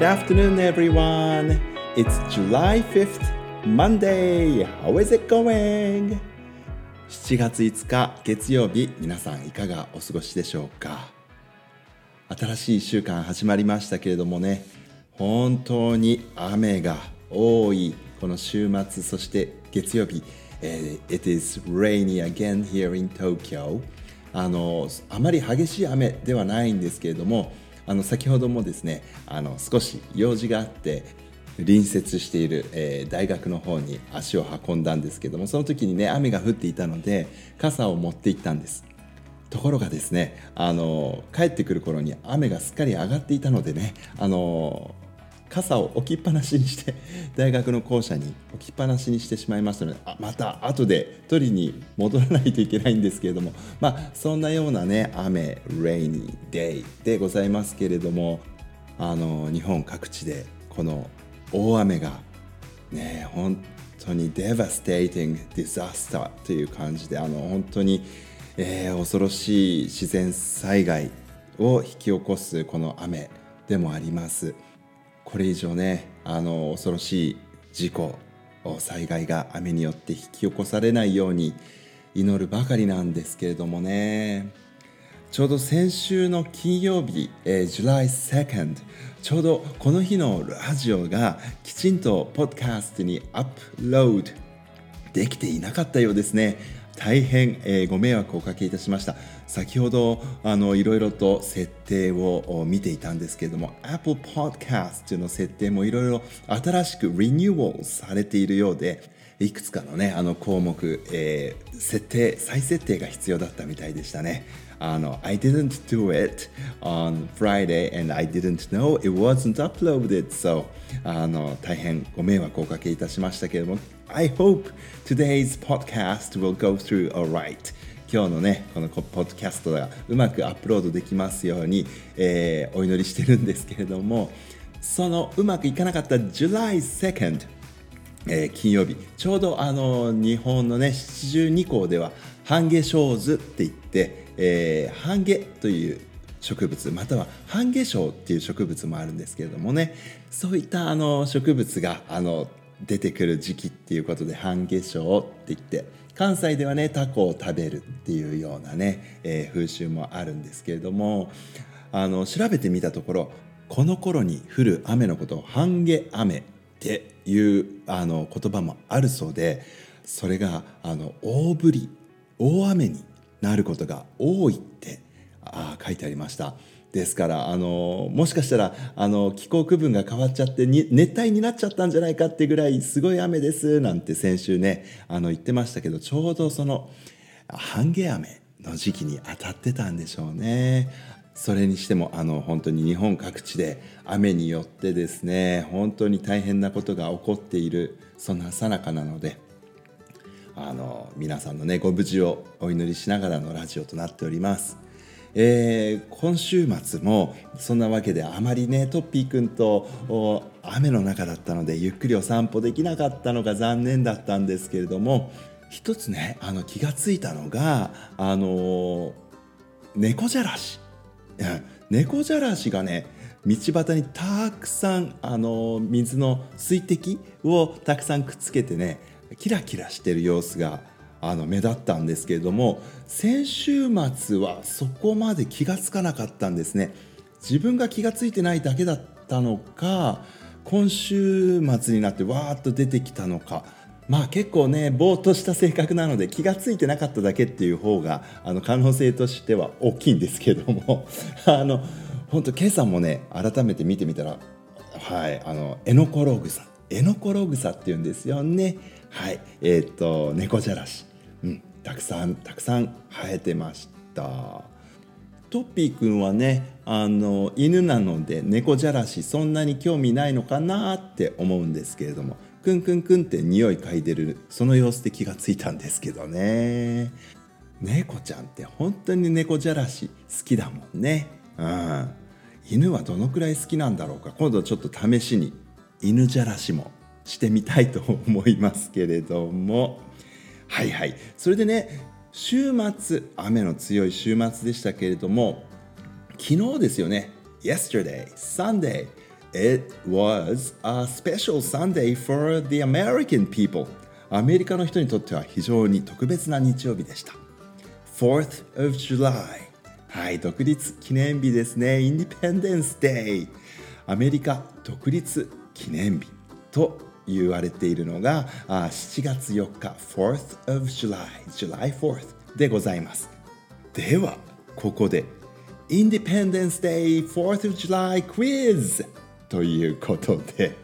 Good afternoon, everyone. It's July 5th, Monday. How is it going? 7月5日月曜日、皆さんいかがお過ごしでしょうか？新しい1週間始まりましたけれどもね、本当に雨が多いこの週末、そして月曜日、えー It is rainy again here in Tokyo. あのあまり激しい雨ではないんですけれどもあの先ほどもですねあの少し用事があって隣接している、えー大学の方に足を運んだんですけどもその時にね雨が降っていたので傘を持って行ったんです。ところがですねあの帰ってくる頃に雨がすっかり上がっていたのでねあの傘を置きっぱなしにして 大学の校舎に置きっぱなしにしてしまいましたのであまた後で取りに戻らないといけないんですけれどもまあそんなようなね雨 rainy day でございますけれどもあの日本各地でこの大雨がね本当に devastating disaster という感じであの本当に、えー恐ろしい自然災害を引き起こすこの雨でもあります。これ以上ねあの恐ろしい事故災害が雨によって引き起こされないように祈るばかりなんですけれどもね。ちょうど先週の金曜日、えー July 2nd ちょうどこの日のラジオがきちんとポッドキャストにアップロードできていなかったようですね。大変、えーご迷惑をおかけいたしました。先ほどあのいろいろと設定を見ていたんですけれども Apple Podcast の設定もいろいろ新しくリニューアルされているようでいくつかのねあの項目、えー設定再設定が必要だったみたいでしたね。あの I didn't do it on Friday and I didn't know it wasn't uploaded. So あの大変ご迷惑をおかけいたしましたけれども I hope today's podcast will go through alright. 今日のねこのポッドキャストがうまくアップロードできますように、えーお祈りしてるんですけれどもそのうまくいかなかった July 2nd えー金曜日ちょうどあの日本のね七十二校では半夏生図って言って、えー半夏という植物または半夏生っていう植物もあるんですけれどもねそういったあの植物があの出てくる時期っていうことで半夏生って言って関西ではねタコを食べるっていうようなね、えー風習もあるんですけれどもあの調べてみたところこの頃に降る雨のことを半夏雨っていうあの言葉もあるそうでそれがあの大降り大雨になることが多いってあ書いてありました。ですからあのもしかしたらあの気候区分が変わっちゃって熱帯になっちゃったんじゃないかってぐらいすごい雨ですなんて先週ねあの言ってましたけどちょうどその半夏雨の時期に当たってたんでしょうねそれにしてもあの本当に日本各地で雨によってですね本当に大変なことが起こっているそんな最中なのであの皆さんのねご無事をお祈りしながらのラジオとなっております。えー今週末もそんなわけであまりねトッピーくんと雨の中だったのでゆっくりお散歩できなかったのが残念だったんですけれども一つねあの気がついたのがあの猫じゃらし。うん猫じゃらしがね道端にたくさんあの水の水滴をたくさんくっつけてねキラキラしてる様子があの目立ったんですけれども先週末はそこまで気がつかなかったんですね。自分が気がついてないだけだったのか今週末になってわーっと出てきたのか。まあ結構ねぼーっとした性格なので気がついてなかっただけっていう方があの可能性としては大きいんですけども。あの本当今朝もね改めて見てみたらはいあのエノコログサエノコログサっていうんですよね。はいえっ、と猫じゃらし、うん、たくさんたくさん生えてました。トッピーくんはねあの犬なので猫じゃらしそんなに興味ないのかなって思うんですけれどもくんくんくんって匂い嗅いでるその様子で気がついたんですけどね。猫ちゃんって本当に猫じゃらし好きだもんね。うん。犬はどのくらい好きなんだろうか。今度ちょっと試しに犬じゃらしもしてみたいと思いますけれども。はいはいそれでね週末雨の強い週末でしたけれども昨日ですよね Yesterday Sunday It was a special Sunday for the American people. アメリカの人にとっては非常に特別な日曜日でした。4th of July はい、独立記念日ですね。Independence Day アメリカ独立記念日と言われているのがあ7月4日 4th of July July 4th でございますではここで Independence Day 4th of July Quiz ということで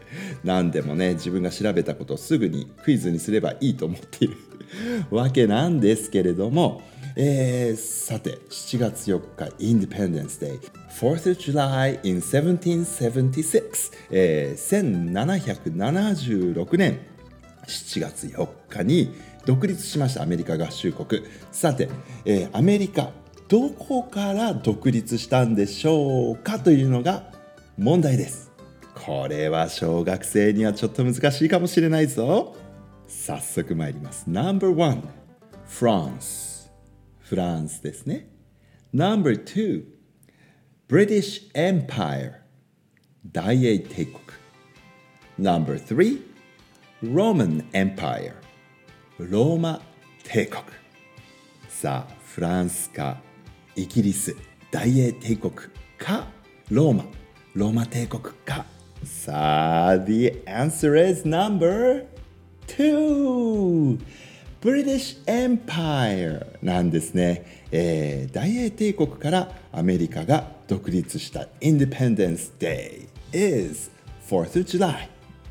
何でもね自分が調べたことをすぐにクイズにすればいいと思っている わけなんですけれども、えー、さて7月4日 Independence Day 4th of July in 1776、えー、1776年7月4日に独立しましたアメリカ合衆国。さて、えー、アメリカどこから独立したんでしょうかというのが問題です。これは小学生にはちょっと難しいかもしれないぞ。早速参ります。No.1 France. フランスですね。No.2 British Empire. 大英帝国。No.3 Roman Empire. ローマ帝国。さあフランスかイギリス。大英帝国かローマ。ローマ帝国かさあ、the answer is number two! British Empire なんですね、えー、大英帝国からアメリカが独立した Independence Day is 4th of July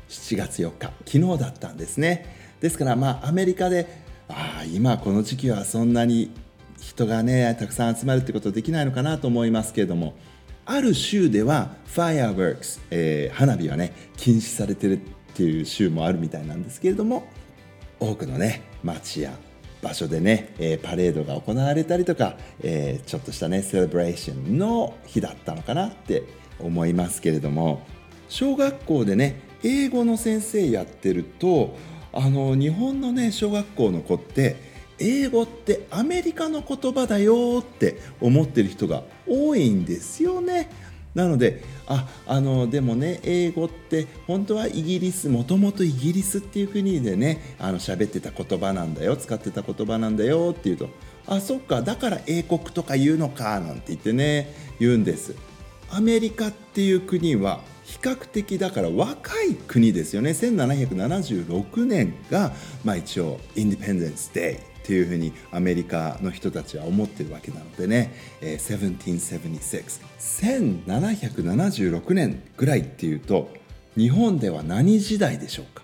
7月4日昨日だったんですね。ですからまあアメリカでああ今この時期はそんなに人がねたくさん集まるってことできないのかなと思いますけれども。ある州では fireworks、えー、花火はね禁止されてるっていう州もあるみたいなんですけれども多くのね街や場所でね、えー、パレードが行われたりとか、えー、ちょっとしたねセレブレーションの日だったのかなって思いますけれども小学校でね英語の先生やってるとあの日本のね小学校の子って英語ってアメリカの言葉だよって思ってる人が多いんですよね。なのでああのでもね英語って本当はイギリスもともとイギリスっていう国でねあの喋ってた言葉なんだよ使ってた言葉なんだよっていうとあそっかだから英国とか言うのかなんて言ってね言うんですアメリカっていう国は比較的だから若い国ですよね。1776年が、まあ、一応インディペンデンス・デイっていうふうにアメリカの人たちは思ってるわけなのでね、えー、1776年ぐらいっていうと日本では何時代でしょうか？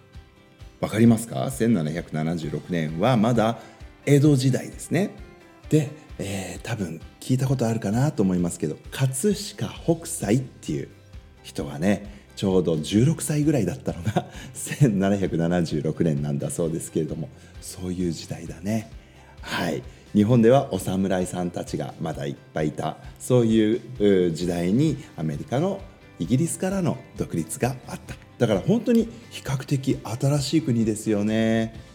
わかりますか？1776年はまだ江戸時代ですね。で、えー、多分聞いたことあるかなと思いますけど葛飾北斎っていう人がねちょうど16歳ぐらいだったのが 1776年なんだそうですけれどもそういう時代だね。はい。日本ではお侍さんたちがまだいっぱいいた。そういう時代にアメリカのイギリスからの独立があった。だから本当に比較的新しい国ですよね。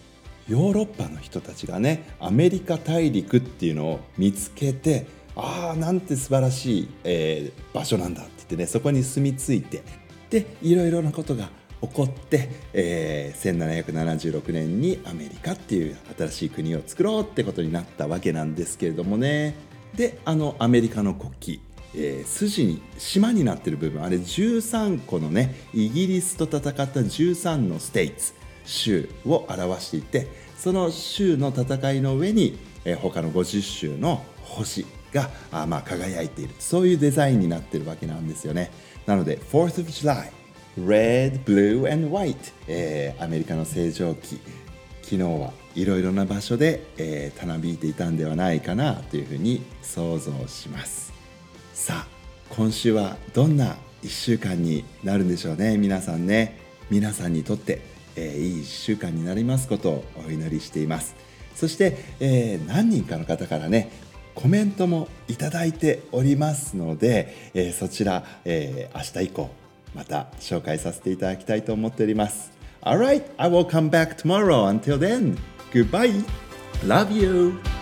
ヨーロッパの人たちがねアメリカ大陸っていうのを見つけてああなんて素晴らしい、えー、場所なんだって言ってねそこに住み着いてでいろいろなことが起こって、えー、1776年にアメリカっていう新しい国を作ろうってことになったわけなんですけれどもね。であのアメリカの国旗えー、筋に島になってる部分あれ13個のねイギリスと戦った13のステイツ。州を表していてその州の戦いの上に、えー、他の50州の星があ、まあ、輝いている。そういうデザインになってるわけなんですよね。なので 4th of July Red, Blue and White、えー、アメリカの星条旗。昨日はいろいろな場所で、えー、たなびいていたんではないかなというふうに想像します。さあ今週はどんな1週間になるんでしょうね皆さんね。皆さんにとって、えー、いい1週間になりますことをお祈りしていますそして、えー、何人かの方からねコメントもいただいておりますので、えー、そちら、えー、明日以降また紹介させていただきたいと思っております。Alright, I will come back tomorrow. Until then, goodbye. Love you.